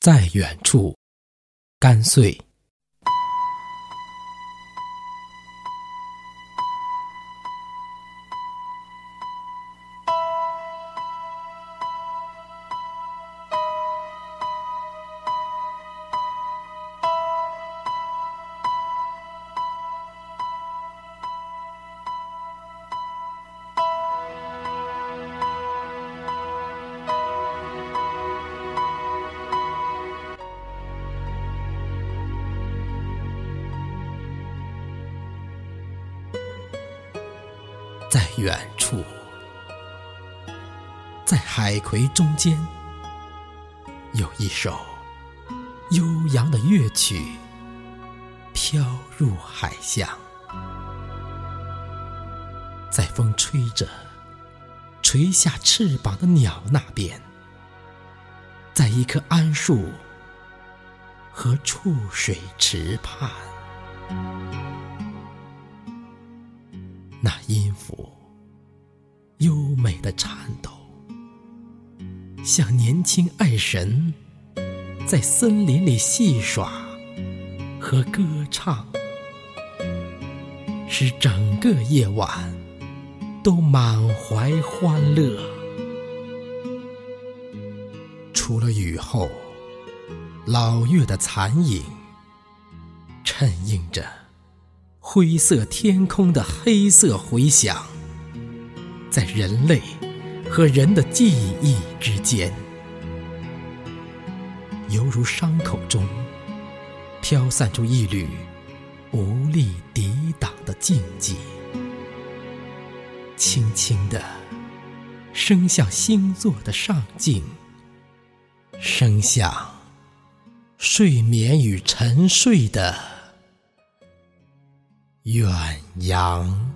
在远处，干碎。在远处，在海葵中间，有一首悠扬的乐曲飘入海巷。在风吹着、垂下翅膀的鸟那边，在一棵桉树和触水池畔。那音抚优美的颤抖，像年轻爱神在森林里戏耍和歌唱，使整个夜晚都满怀欢乐。除了雨后老月的残影，衬映着。灰色天空的黑色回响，在人类和人的记忆之间，犹如伤口中飘散出一缕无力抵挡的静寂，轻轻地升向星座的上镜，升向睡眠与沉睡的。远扬。